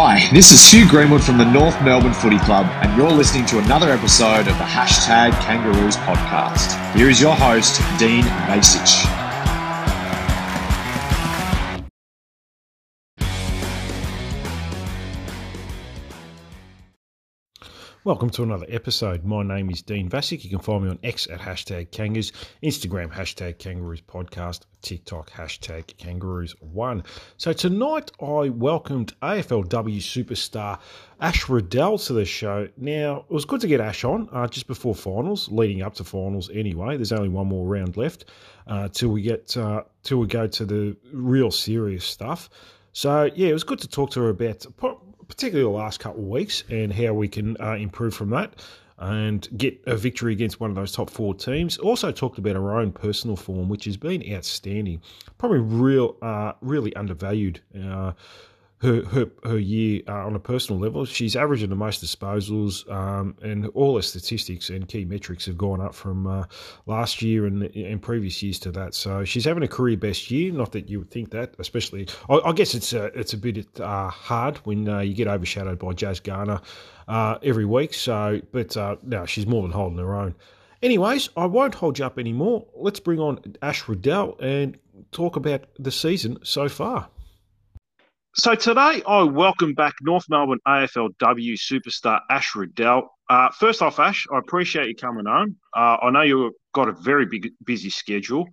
Hi, this is Hugh Greenwood from the North Melbourne Footy Club, and you're listening to another episode of the Hashtag Kangaroos podcast. Here is your host, Dean Vasic. Welcome to another episode. My name is Dean Vasic. You can find me on X at hashtag kangaroos, Instagram hashtag Kangaroos Podcast, TikTok hashtag Kangaroos One. So tonight I welcomed AFLW superstar Ash Riddell to the show. Now it was good to get Ash on uh, just before finals, leading up to finals. Anyway, there's only one more round left uh, till we get uh, till we go to the real serious stuff. So yeah, it was good to talk to her about particularly the last couple of weeks, and how we can uh, improve from that and get a victory against one of those top four teams. Also talked about our own personal form, which has been outstanding. Probably real, uh, really undervalued. Uh, her her, her year uh, on a personal level. She's averaging the most disposals, um, and all her statistics and key metrics have gone up from uh, last year and, and previous years to that. So she's having a career best year. Not that you would think that, especially. I, I guess it's a, it's a bit uh, hard when uh, you get overshadowed by Jazz Garner uh, every week. So, but uh, no, she's more than holding her own. Anyways, I won't hold you up anymore. Let's bring on Ash Riddell and talk about the season so far. So today I welcome back North Melbourne AFLW superstar Ash Riddell. Uh, first off, Ash, I appreciate you coming on. Uh, I know you've got a very big, busy schedule.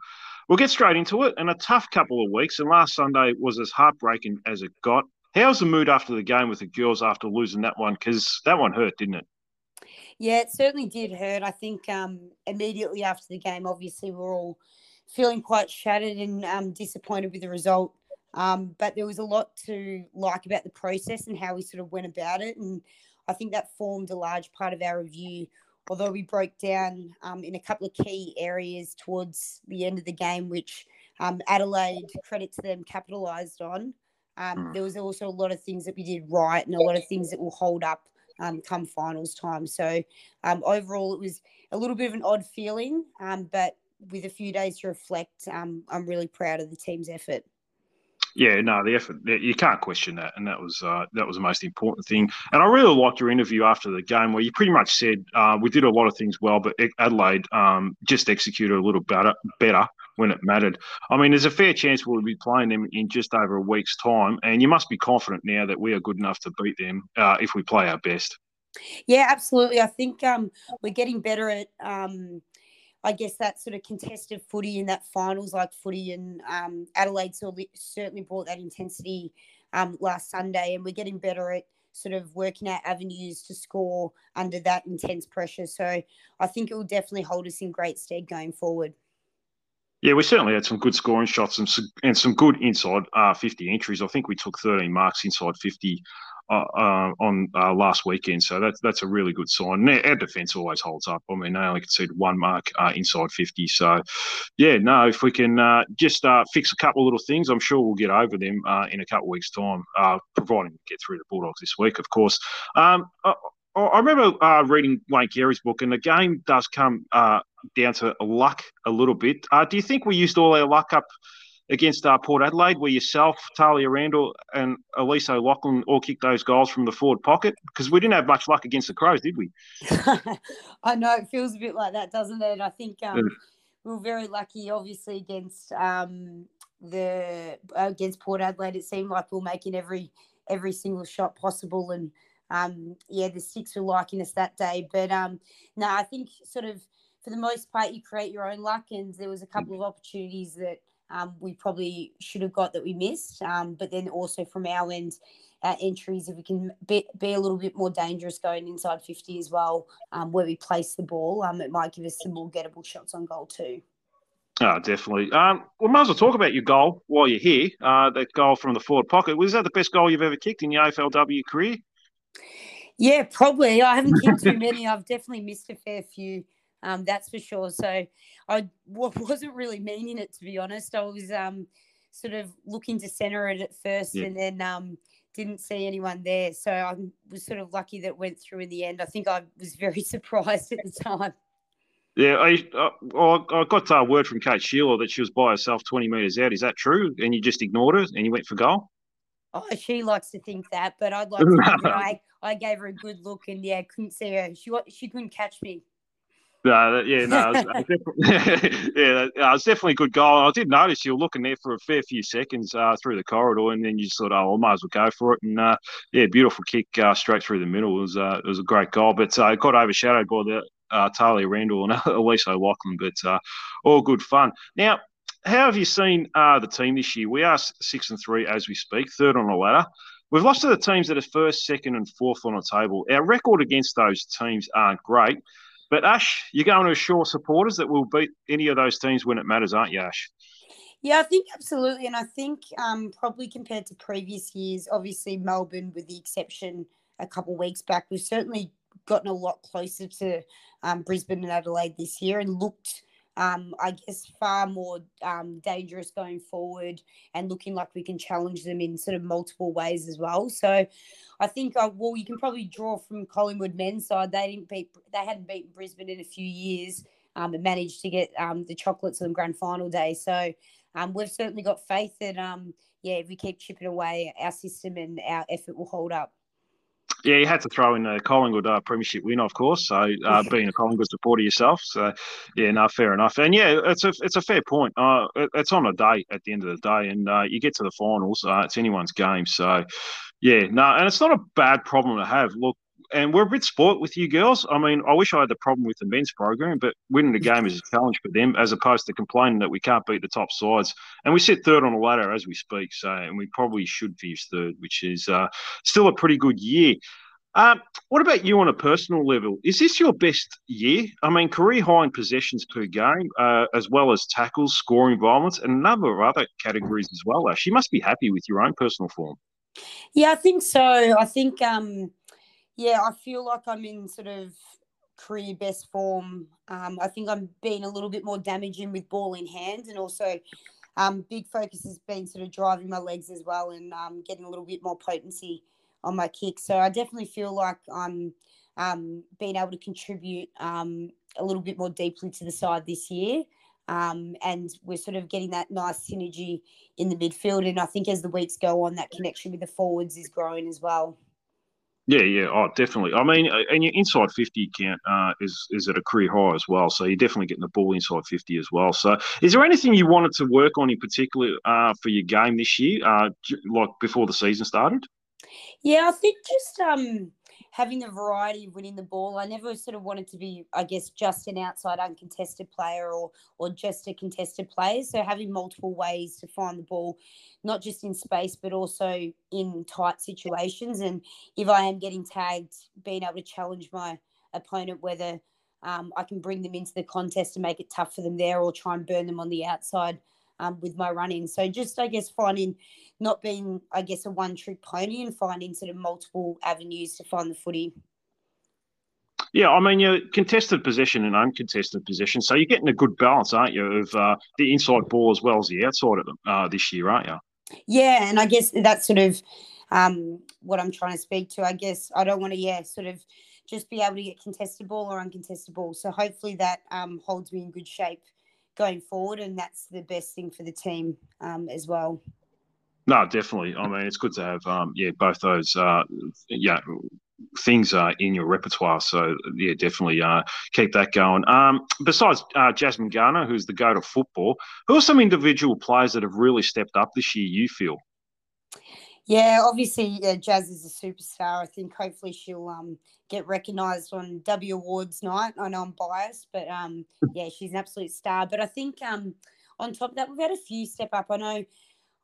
We'll get straight into it. And a tough couple of weeks. And last Sunday was as heartbreaking as it got. How's the mood after the game with the girls after losing that one? Because that one hurt, didn't it? Yeah, it certainly did hurt. I think um, immediately after the game, obviously, we're all feeling quite shattered and um, disappointed with the result. Um, but there was a lot to like about the process and how we sort of went about it. And I think that formed a large part of our review, although we broke down um, in a couple of key areas towards the end of the game, which um, Adelaide, credit to them, capitalised on. Um, mm. there was also a lot of things that we did right and a lot of things that will hold up um, come finals time. So um, overall, it was a little bit of an odd feeling, but with a few days to reflect, I'm really proud of the team's effort. Yeah, no, the effort you can't question that, and that was uh, that was the most important thing. And I really liked your interview after the game, where you pretty much said uh, we did a lot of things well, but Adelaide um, just executed a little better, better when it mattered. I mean, there's a fair chance we'll be playing them in just over a week's time, and you must be confident now that we are good enough to beat them uh, if we play our best. Yeah, absolutely. I think um, we're getting better at. Um, I guess that sort of contested footy in that finals like footy and um, Adelaide certainly brought that intensity um, last Sunday, and we're getting better at sort of working out avenues to score under that intense pressure. So I think it will definitely hold us in great stead going forward. Yeah, we certainly had some good scoring shots and some, and some good inside uh, 50 entries. I think we took 13 marks inside 50 uh, uh, on uh, last weekend. So that's that's a really good sign. Our defence always holds up. I mean, they only conceded one mark uh, inside 50. So, yeah, no, if we can uh, just fix a couple of little things, I'm sure we'll get over them in a couple of weeks' time, providing we get through the Bulldogs this week, of course. Um, I, I, remember reading Wayne Carey's book, and the game does come down to luck a little bit. do you think we used all our luck up? against uh, Port Adelaide, where yourself, Tahlia Randall, and Elise O'Loughlin all kicked those goals from the forward pocket? Because we didn't have much luck against the Crows, did we? I know it feels a bit like that, doesn't it? And I think um, yeah. we were very lucky, obviously, against um, the uh, against Port Adelaide. It seemed like we were making every every single shot possible, and um, yeah, the six were liking us that day. But um, no, I think sort of for the most part, you create your own luck, and there was a couple of opportunities that um, we probably should have got that we missed. Um, but then also from our end, our entries, if we can be, be a little bit more dangerous going inside 50 as well, um, where we place the ball, um, it might give us some more gettable shots on goal too. Oh, definitely. Um, we might as well talk about your goal while you're here. Uh, that goal from the forward pocket. Was that the best goal you've ever kicked in your AFLW career? Yeah, probably. I haven't kicked too many. I've definitely missed a fair few. Um, that's for sure. So I wasn't really meaning it to be honest. I was um, sort of looking to center it at first, yeah. and then um, didn't see anyone there. So I was sort of lucky that went through in the end. I think I was very surprised at the time. Yeah, I uh, I got a uh, word from Kate Shierlaw that she was by herself twenty metres out. Is that true? And you just ignored her and you went for goal? Oh, she likes to think that, but I'd like to think that I, I gave her a good look and yeah, couldn't see her. She she couldn't catch me. No, yeah, no, it was, yeah, it was definitely a good goal. And I did notice you were looking there for a fair few seconds uh, through the corridor, and then you thought, "Oh, I might as well go for it." And uh, yeah, beautiful kick uh, straight through the middle. It was uh, it was a great goal, but uh, it got overshadowed by the uh, Tahlia Randall and Elise O'Loughlin. But all good fun. Now, how have you seen the team this year? We are six and three as we speak, third on the ladder. We've lost to the teams that are first, second, and fourth on the table. Our record against those teams aren't great. But Ash, you're going to assure supporters that we'll beat any of those teams when it matters, aren't you, Ash? Yeah, I think absolutely. And I think um, probably compared to previous years, obviously Melbourne, with the exception a couple of weeks back, we've certainly gotten a lot closer to um, Brisbane and Adelaide this year and looked um, I guess, far more um, dangerous going forward and looking like we can challenge them in sort of multiple ways as well. So I think, uh, well, you can probably draw from Collingwood men's side. They didn't beat, they hadn't beaten Brisbane in a few years um, and managed to get um, the chocolates on the grand final day. So um, we've certainly got faith that, um, yeah, if we keep chipping away, our system and our effort will hold up. Yeah, you had to throw in the Collingwood uh, premiership win, of course. So, uh, being a Collingwood supporter yourself, so yeah, no, fair enough. And yeah, it's a it's a fair point. Uh, it, it's on a day at the end of the day, and uh, you get to the finals. Uh, it's anyone's game. So, yeah, no, and it's not a bad problem to have. Look, and we're a bit sport with you girls. I mean, I wish I had the problem with the men's program, but winning a game is a challenge for them as opposed to complaining that we can't beat the top sides. And we sit third on the ladder as we speak, so and we probably should finish third, which is uh, still a pretty good year. Uh, what about you on a personal level? Is this your best year? I mean, career high in possessions per game, uh, as well as tackles, score involvements, and a number of other categories as well. Ash, you must be happy with your own personal form. Yeah, I think so. I think um, yeah, I feel like I'm in sort of career best form. Um, I think I'm being a little bit more damaging with ball in hand, and also um, big focus has been sort of driving my legs as well and um, getting a little bit more potency on my kick. So I definitely feel like I'm um, being able to contribute um, a little bit more deeply to the side this year. Um, and we're sort of getting that nice synergy in the midfield. And I think as the weeks go on, that connection with the forwards is growing as well. Yeah, yeah, oh, definitely. I mean, and your inside fifty count uh, is is at a career high as well. So you're definitely getting the ball inside fifty as well. So, is there anything you wanted to work on in particular uh, for your game this year, uh, like before the season started? Yeah, I think just um, having the variety of winning the ball. I never sort of wanted to be, I guess, just an outside uncontested player or or just a contested player. So having multiple ways to find the ball, not just in space but also in tight situations. And if I am getting tagged, being able to challenge my opponent whether um, I can bring them into the contest and make it tough for them there, or try and burn them on the outside um, with my running. So just I guess finding not being I guess a one trick pony and finding sort of multiple avenues to find the footy. Yeah, I mean, you're contested possession and uncontested possession, so you're getting a good balance, aren't you, of uh, the inside ball as well as the outside of them uh, this year, aren't you? Yeah, and I guess that's sort of um, what I'm trying to speak to. I guess I don't want to, yeah, sort of just be able to get contested ball or uncontested ball. So hopefully that um, holds me in good shape going forward, and that's the best thing for the team um, as well. No, definitely. I mean, it's good to have um, yeah both those uh, yeah things uh, in your repertoire. So yeah, definitely uh, keep that going. Um, besides uh, Jasmine Garner, who's the goat of football, who are some individual players that have really stepped up this year? You feel? Yeah, obviously, uh, Jazz is a superstar. I think hopefully she'll um, get recognised on W Awards night. I know I'm biased, but um, yeah, she's an absolute star. But I think um, on top of that, we've had a few step up. I know,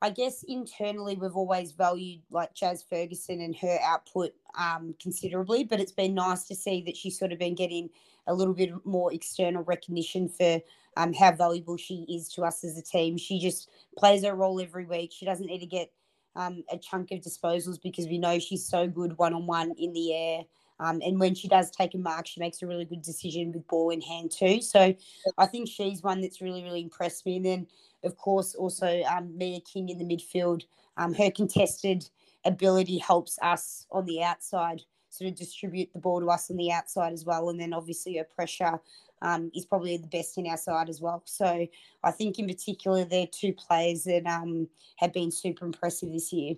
I guess internally, we've always valued like Jazz Ferguson and her output um, considerably, but it's been nice to see that she's sort of been getting a little bit more external recognition for um, how valuable she is to us as a team. She just plays her role every week. She doesn't need to get um, a chunk of disposals because we know she's so good one on one in the air. Um, and when she does take a mark, she makes a really good decision with ball in hand too. So I think she's one that's really, really impressed me. And then, of course, also um, Mia King in the midfield. Um, her contested ability helps us on the outside sort of distribute the ball to us on the outside as well. And then obviously her pressure um, is probably the best in our side as well. So I think in particular they're two players that um, have been super impressive this year.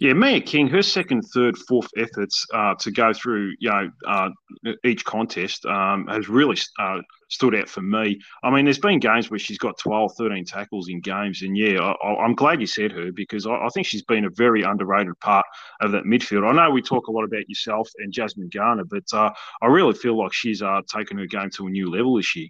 Yeah, Mia King, her second, third, fourth efforts uh, to go through, you know, uh, each contest um, has really uh, stood out for me. I mean, there's been games where she's got 12, 13 tackles in games, and yeah, I, am glad you said her because I, I, think she's been a very underrated part of that midfield. I know we talk a lot about yourself and Jasmine Garner, but uh, I really feel like she's uh, taken her game to a new level this year.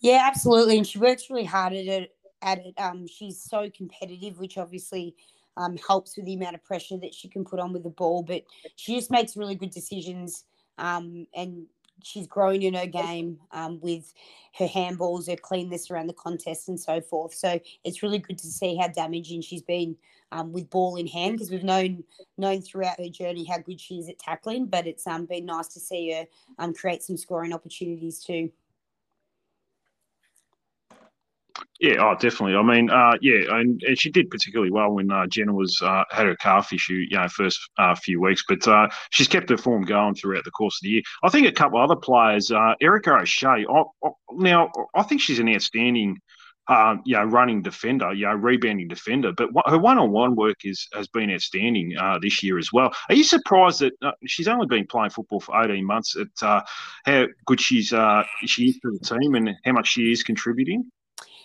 Yeah, absolutely, and she works really hard at it. At it, um, she's so competitive, which obviously um, helps with the amount of pressure that she can put on with the ball. But she just makes really good decisions, um, and she's grown in her game um, with her handballs, her cleanness around the contest, and so forth. So it's really good to see how damaging she's been um, with ball in hand because we've known known throughout her journey how good she is at tackling. But it's um, been nice to see her um, create some scoring opportunities too. Yeah, oh, definitely. I mean, uh, yeah, and, and she did particularly well when uh, Jenna was uh, had her calf issue, you know, first uh, few weeks. But uh, she's kept her form going throughout the course of the year. I think a couple other players, uh, Erika O'Shea. I, I, now, I think she's an outstanding, uh, you know, running defender, you know, rebounding defender. But her one-on-one work is has been outstanding this year as well. Are you surprised that she's only been playing football for eighteen months? At how good she's she is to the team and how much she is contributing?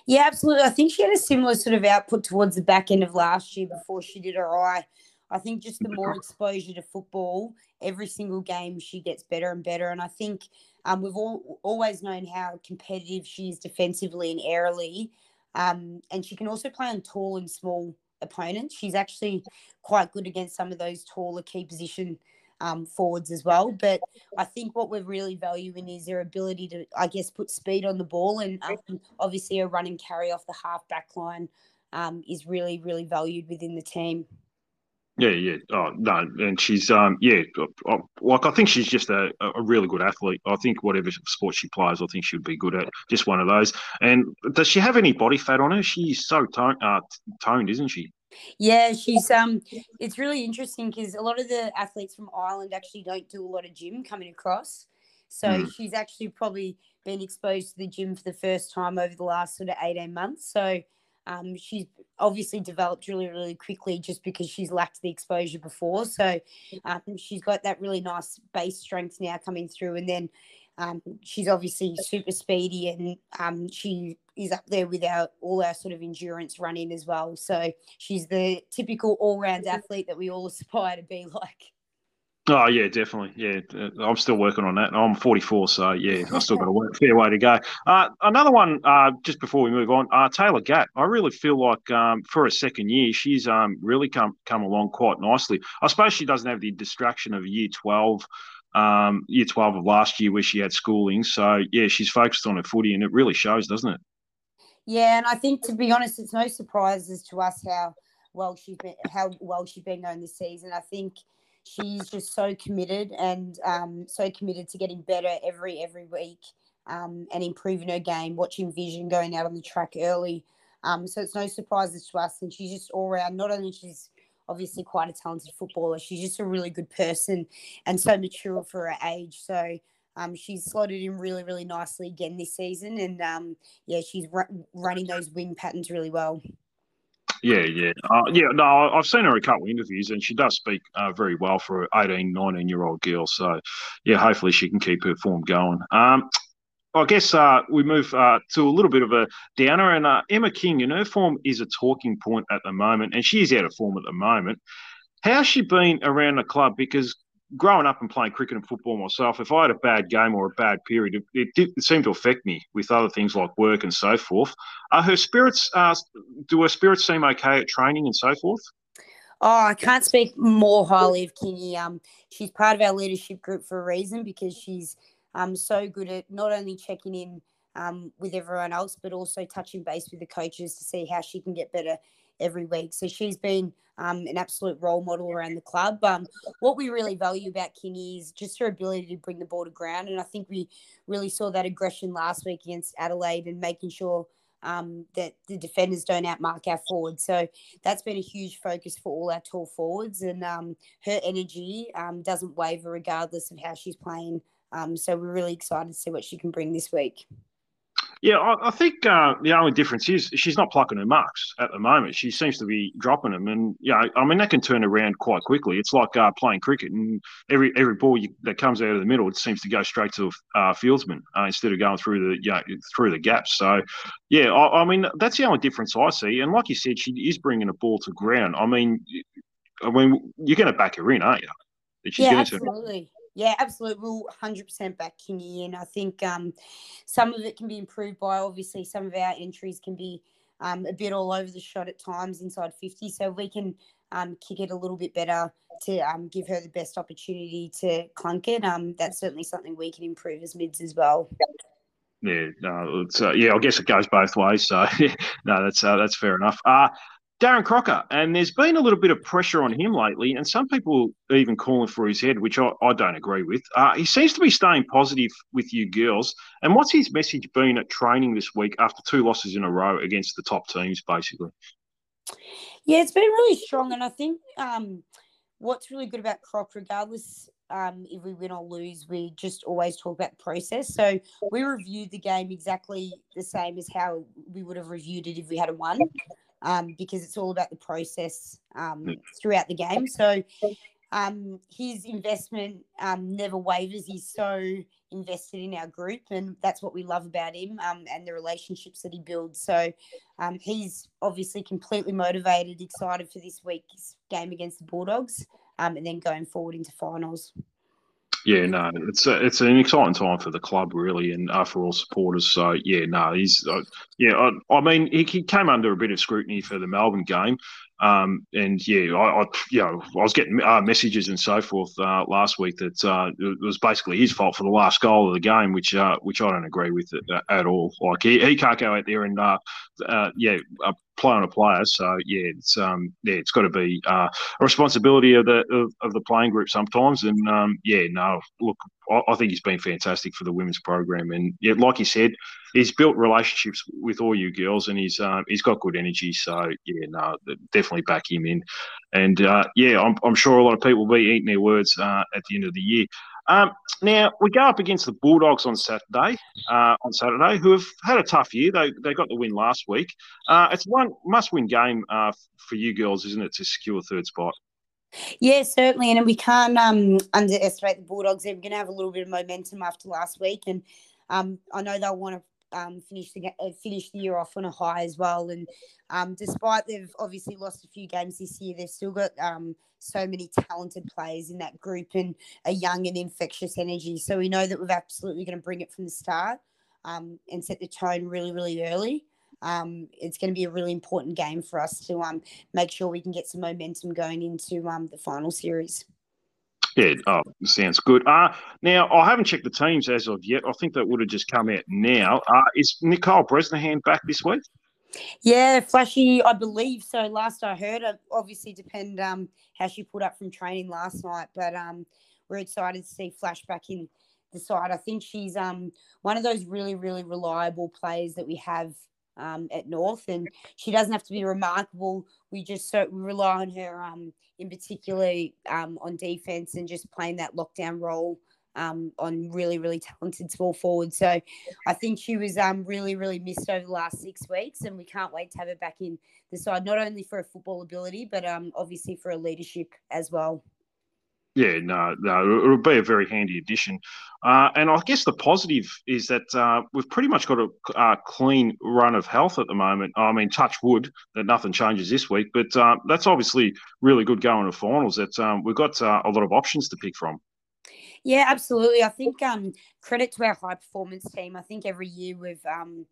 Yeah, absolutely. I think she had a similar sort of output towards the back end of last year before she did her eye. I think just the more exposure to football, every single game she gets better and better. And I think um, we've all, always known how competitive she is defensively and airily. Um, and she can also play on tall and small opponents. She's actually quite good against some of those taller key position um, forwards as well. But I think what we're really valuing is their ability to, I guess, put speed on the ball, and um, obviously a run and carry off the half back line um, is really, really valued within the team. Yeah, yeah. Oh no, and she's um yeah, like I think she's just a, a really good athlete. I think whatever sport she plays, I think she would be good at. Just one of those. And does she have any body fat on her? She's so toned, uh, toned, isn't she? Yeah, she's um. It's really interesting because a lot of the athletes from Ireland actually don't do a lot of gym coming across. So mm. she's actually probably been exposed to the gym for the first time over the last sort of eighteen months. So um, she's obviously developed really, really quickly just because she's lacked the exposure before. So um, she's got that really nice base strength now coming through, and then um, she's obviously super speedy and um, she is up there with our all our sort of endurance running as well. So she's the typical all round athlete that we all aspire to be like. Oh yeah, definitely. Yeah, uh, I'm still working on that. I'm 44, so yeah, I still got a work, fair way to go. Uh, another one, uh, just before we move on, uh, Taylah Gatt. I really feel like um, for a second year, she's um, really come come along quite nicely. I suppose she doesn't have the distraction of year 12 um, year 12 of last year where she had schooling. So, yeah, she's focused on her footy and it really shows, doesn't it? Yeah, and I think to be honest, it's no surprises to us how well she's been how well she's been going this season. I think she's just so committed and um, so committed to getting better every every week um, and improving her game. Watching Vision going out on the track early, um, so it's no surprises to us. And she's just all around. Not only she's obviously quite a talented footballer. She's just a really good person and so mature for her age. So um, she's slotted in really, really nicely again this season. And um, yeah, she's running those wing patterns really well. Yeah, yeah. Uh, yeah, no, I've seen her a couple of interviews and she does speak uh, very well for an 18, 19 year old girl. So, yeah, hopefully she can keep her form going. Um, I guess uh, we move uh, to a little bit of a downer, and uh, Emma King, in her form, is a talking point at the moment, and she is out of form at the moment. How's she been around the club? Because growing up and playing cricket and football myself, if I had a bad game or a bad period, it, did, it seemed to affect me with other things like work and so forth. Are her spirits? Uh, do her spirits seem okay at training and so forth? Oh, I can't speak more highly of Kingy. Um, she's part of our leadership group for a reason because she's um, so good at not only checking in um, with everyone else, but also touching base with the coaches to see how she can get better every week. So she's been um, an absolute role model around the club. Um, what we really value about Kingy is just her ability to bring the ball to ground. And I think we really saw that aggression last week against Adelaide and making sure um, that the defenders don't outmark our forwards. So that's been a huge focus for all our tall forwards. And um, her energy um, doesn't waver regardless of how she's playing um, so we're really excited to see what she can bring this week. Yeah, I, I think uh, the only difference is she's not plucking her marks at the moment. She seems to be dropping them, and yeah, you know, I mean that can turn around quite quickly. It's like uh, playing cricket, and every every ball you, that comes out of the middle, it seems to go straight to a uh, fieldsman uh, instead of going through the you know, through the gaps. So, yeah, I, I, mean that's the only difference I see. And like you said, she is bringing a ball to ground. I mean, I mean you're going to back her in, aren't you? yeah, absolutely. Yeah, absolutely. We'll 100% back Kingy in. I think um, some of it can be improved by obviously some of our entries can be um, a bit all over the shot at times inside 50. So we can um, kick it a little bit better to um, give her the best opportunity to clunk it. Um, that's certainly something we can improve as mids as well. Yeah, no, uh, yeah. I guess it goes both ways. So no, that's uh, that's fair enough. Uh Darren Crocker, and there's been a little bit of pressure on him lately, and some people even calling for his head, which I, I don't agree with. Uh, he seems to be staying positive with you girls. And what's his message been at training this week after two losses in a row against the top teams, basically? Yeah, it's been really strong, and I think um, what's really good about Croc, regardless um, if we win or lose, we just always talk about the process. So we reviewed the game exactly the same as how we would have reviewed it if we had won um, because it's all about the process um, throughout the game. So um, his investment um, never wavers. He's so invested in our group, and that's what we love about him um, and the relationships that he builds. So um, he's obviously completely motivated, excited for this week's game against the Bulldogs, and then going forward into finals. Yeah, no, it's a, it's an exciting time for the club, really, and uh, for all supporters. So, yeah, no, he's uh, yeah. I, I mean, he, he, came under a bit of scrutiny for the Melbourne game, um, and yeah, I, I, you know I was getting uh, messages and so forth uh, last week that uh, it was basically his fault for the last goal of the game, which uh, which I don't agree with at, at all. Like he, he can't go out there and yeah play on a player. So yeah, it's um yeah it's got to be a responsibility of the of, of, the playing group sometimes. And um, yeah, no, look, I, I think he's been fantastic for the women's program, and yeah, like you said he's built relationships with all you girls, and he's um, he's got good energy. So yeah, no, definitely back him in. And uh, yeah, I'm, I'm sure a lot of people will be eating their words uh, at the end of the year. Um, now we go up against the Bulldogs on Saturday. Uh, on Saturday, who have had a tough year. They they got the win last week. Uh, it's one must-win game uh, for you girls, isn't it, to secure third spot? Yeah, certainly, and we can't um, underestimate the Bulldogs. They're going to have a little bit of momentum after last week, and um, I know they'll want to um, finish the uh, finish the year off on a high as well. And um, despite they've obviously lost a few games this year, they've still got um, so many talented players in that group and a young and infectious energy. So we know that we're absolutely going to bring it from the start um, and set the tone really, really early. Um, it's going to be a really important game for us to um, make sure we can get some momentum going into um, the final series. Yeah, oh, sounds good. Uh, now, I haven't checked the teams as of yet. I think that would have just come out now. Uh, is Nicole Bresnehan back this week? Yeah, Flashy, I believe so. Last I heard, obviously depend um, how she put up from training last night, but um, we're excited to see Flash back in the side. I think she's um, one of those really, really reliable players that we have um, at North, and she doesn't have to be remarkable. We just so we rely on her um, in particular um, on defense and just playing that lockdown role um, on really really talented small forward. So I think she was um, really really missed over the last six weeks, and we can't wait to have her back in the side not only for her football ability but um, obviously for her leadership as well. Yeah, no, no, it'll be a very handy addition. Uh, and I guess the positive is that uh, we've pretty much got a, a, clean run of health at the moment. I mean, touch wood that nothing changes this week, but uh, that's obviously really good going to finals. That um, we've got uh, a lot of options to pick from. Yeah, absolutely. I think um, credit to our high performance team. I think every year we've um,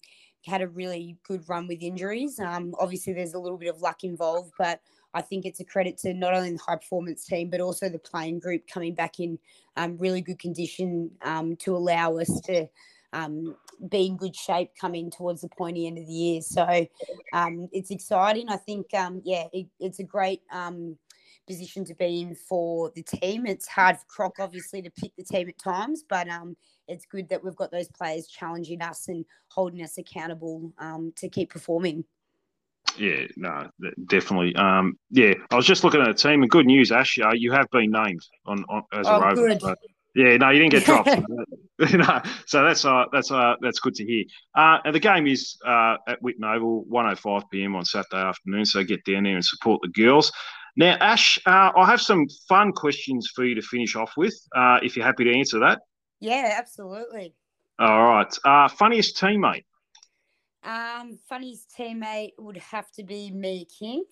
had a really good run with injuries. Um, obviously, there's a little bit of luck involved, but I think it's a credit to not only the high performance team, but also the playing group coming back in um, really good condition um, to allow us to um, be in good shape coming towards the pointy end of the year. So um, it's exciting. I think, um, yeah, it, it's a great um, position to be in for the team. It's hard for Croc, obviously, to pick the team at times, but it's good that we've got those players challenging us and holding us accountable to keep performing. Yeah, no, definitely. Um, yeah, I was just looking at the team, and good news, Ash, uh, you have been named on, on as a oh, Rover. yeah, no, you didn't get dropped. no, so that's uh, that's uh, that's good to hear. Uh, and the game is uh, at Whitten Oval, 1.05 p.m. on Saturday afternoon. So get down there and support the girls. Now, Ash, uh, I have some fun questions for you to finish off with, uh, if you're happy to answer that. Yeah, absolutely. All right. Uh, funniest teammate? Um, funniest teammate would have to be Mia King.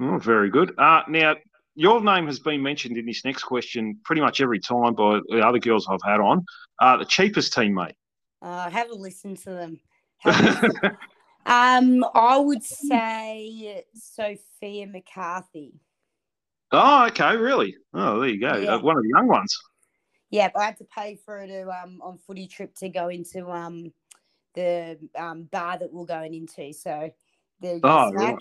Oh, very good. Uh, now, your name has been mentioned in this next question pretty much every time by the other girls I've had on. Uh, the cheapest teammate? Uh, have a listen to them. um, I would say Sophia McCarthy. Oh, okay, really? Oh, there you go. Yeah. Uh, one of the young ones. Yeah, I had to pay for her to um on footy trip to go into um the um bar that we're going into. So the oh, right.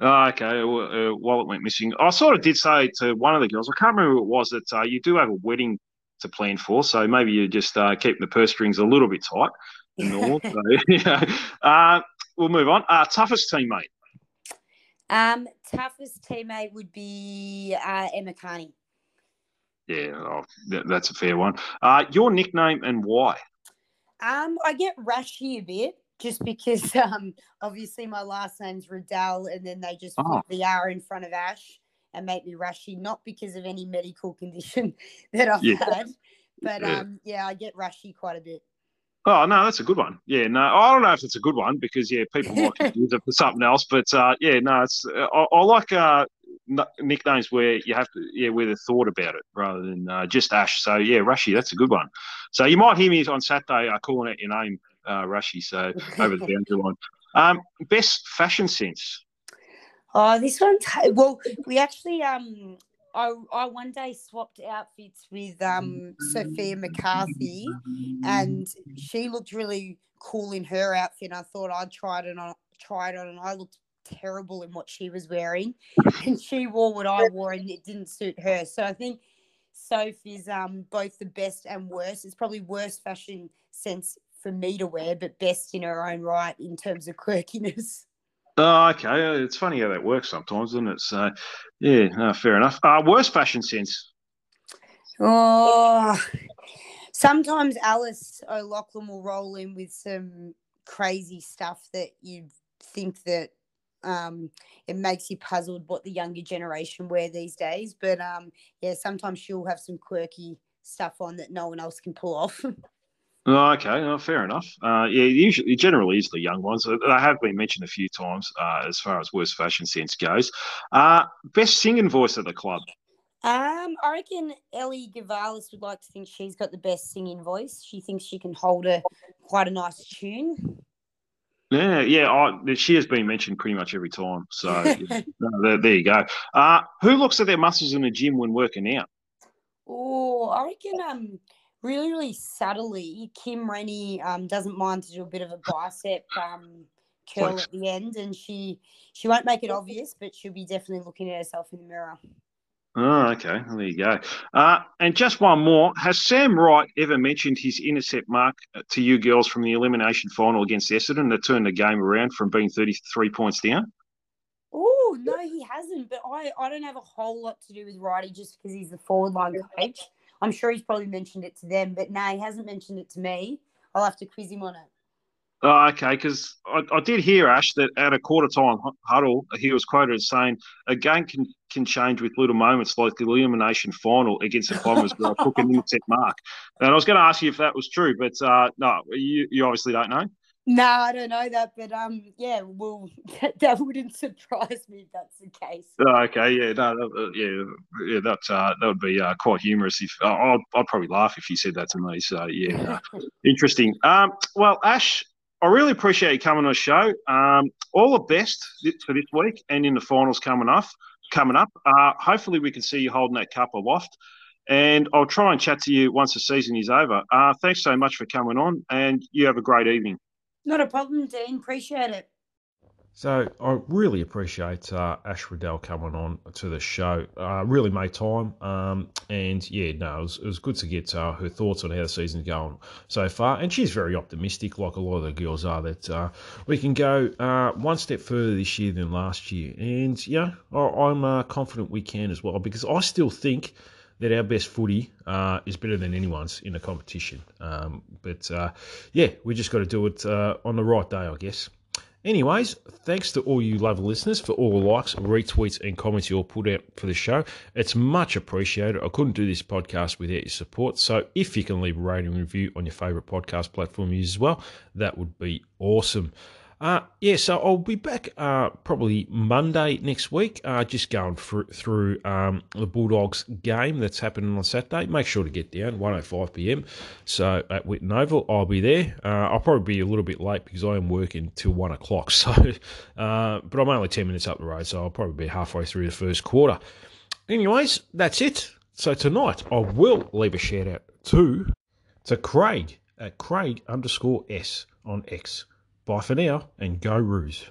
Oh, okay. Uh, wallet went missing. I sort of did say to one of the girls, I can't remember who it was, that uh, you do have a wedding to plan for, so maybe you just uh, keep the purse strings a little bit tight. Normal, so. Uh, we'll move on. Uh, toughest teammate. Um, toughest teammate would be uh, Emma Kearney. Yeah, oh, that, that's a fair one. Uh, your nickname and why? Um, I get Rashy a bit just because um, obviously my last name's Riddell, and then they just oh. put the R in front of Ash and make me Rashy, not because of any medical condition that I've yeah. had, but yeah. um, yeah, I get Rashy quite a bit. Oh no, that's a good one. Yeah, no, I don't know if it's a good one because yeah, people might use it for something else. But uh, yeah, no, it's uh, I, I, like uh, nicknames where you have to yeah where a thought about it rather than uh, just Ash. So yeah, Rushy, that's a good one. So you might hear me on Saturday uh, calling out your name, uh, Rashy. So over the boundary line. Um, best fashion sense. Oh, this one. Well, we actually um I, I one day swapped outfits with um, Sophia McCarthy, and she looked really cool in her outfit. And I thought I'd try it on, try it on, and I looked terrible in what she was wearing, and she wore what I wore, and it didn't suit her. So I think Soph is um, both the best and worst. It's probably worst fashion sense for me to wear, but best in her own right in terms of quirkiness. Oh, okay. It's funny how that works sometimes, isn't it? So, yeah, no, fair enough. Uh, worst fashion sense? Oh, sometimes Alice O'Loughlin will roll in with some crazy stuff that you think that um, it makes you puzzled what the younger generation wear these days. But um, yeah, sometimes she'll have some quirky stuff on that no one else can pull off. Oh, okay, fair enough. Uh, yeah, usually, generally is the young ones. They have been mentioned a few times uh, as far as worst fashion sense goes. Uh, best singing voice at the club. Um, I reckon Ellie Gavalas would like to think she's got the best singing voice. She thinks she can hold a quite a nice tune. Yeah, yeah, I, she has been mentioned pretty much every time. So there, there, you go. Uh, who looks at their muscles in the gym when working out? Oh, I reckon um really, really subtly, Kim Rennie um, doesn't mind to do a bit of a bicep um, curl at the end, and she she won't make it obvious, but she'll be definitely looking at herself in the mirror. Oh, okay. Well, there you go. Uh, and just one more. Has Sam Wright ever mentioned his intercept mark to you girls from the elimination final against Essendon that turned the game around from being 33 points down? Oh, no, he hasn't. But I, I don't have a whole lot to do with Wrighty just because he's the forward line coach. I'm sure he's probably mentioned it to them, but no, he hasn't mentioned it to me. I'll have to quiz him on it. Oh, okay, because I, I, did hear Ash that at a quarter time huddle, he was quoted as saying, "A game can can change with little moments like the elimination final against the Bombers where I took an intercept mark." And I was going to ask you if that was true, but uh, no, you, you obviously don't know. No, I don't know that, but um, yeah, well, that, that wouldn't surprise me if that's the case. Oh, okay, yeah, no, that, yeah, yeah, that uh, that would be uh, quite humorous if uh, I'd, I'd probably laugh if you said that to me. So yeah, interesting. Um, well, Ash, I really appreciate you coming on the show. Um, all the best for this week and in the finals coming up. Coming up, uh, hopefully we can see you holding that cup aloft. And I'll try and chat to you once the season is over. Uh, thanks so much for coming on, and you have a great evening. Not a problem, Dean. Appreciate it. So I really appreciate uh, Ash Riddell coming on to the show. Uh, really made time, um, and yeah, no, it was, it was good to get uh, her thoughts on how the season's going so far. And she's very optimistic, like a lot of the girls are, that uh, we can go uh, one step further this year than last year. And yeah, I, am uh, confident we can as well because I still think that our best footy uh, is better than anyone's in the competition. Um, but uh, yeah, we just got to do it uh, on the right day, I guess. Anyways, thanks to all you lovely listeners for all the likes, retweets, and comments you all put out for the show. It's much appreciated. I couldn't do this podcast without your support. So if you can leave a rating and review on your favourite podcast platform use as well, that would be awesome. Uh, yeah, so I'll be back uh, probably Monday next week, uh, just going through, um, the Bulldogs game that's happening on Saturday. Make sure to get down, 1.05 pm. So at Whitten Oval, I'll be there. Uh, I'll probably be a little bit late because I am working till 1 o'clock. So, uh, But I'm only 10 minutes up the road, so I'll probably be halfway through the first quarter. Anyways, that's it. So tonight, I will leave a shout out to, to Craig at Craig underscore S on X. Bye for now and go Roos.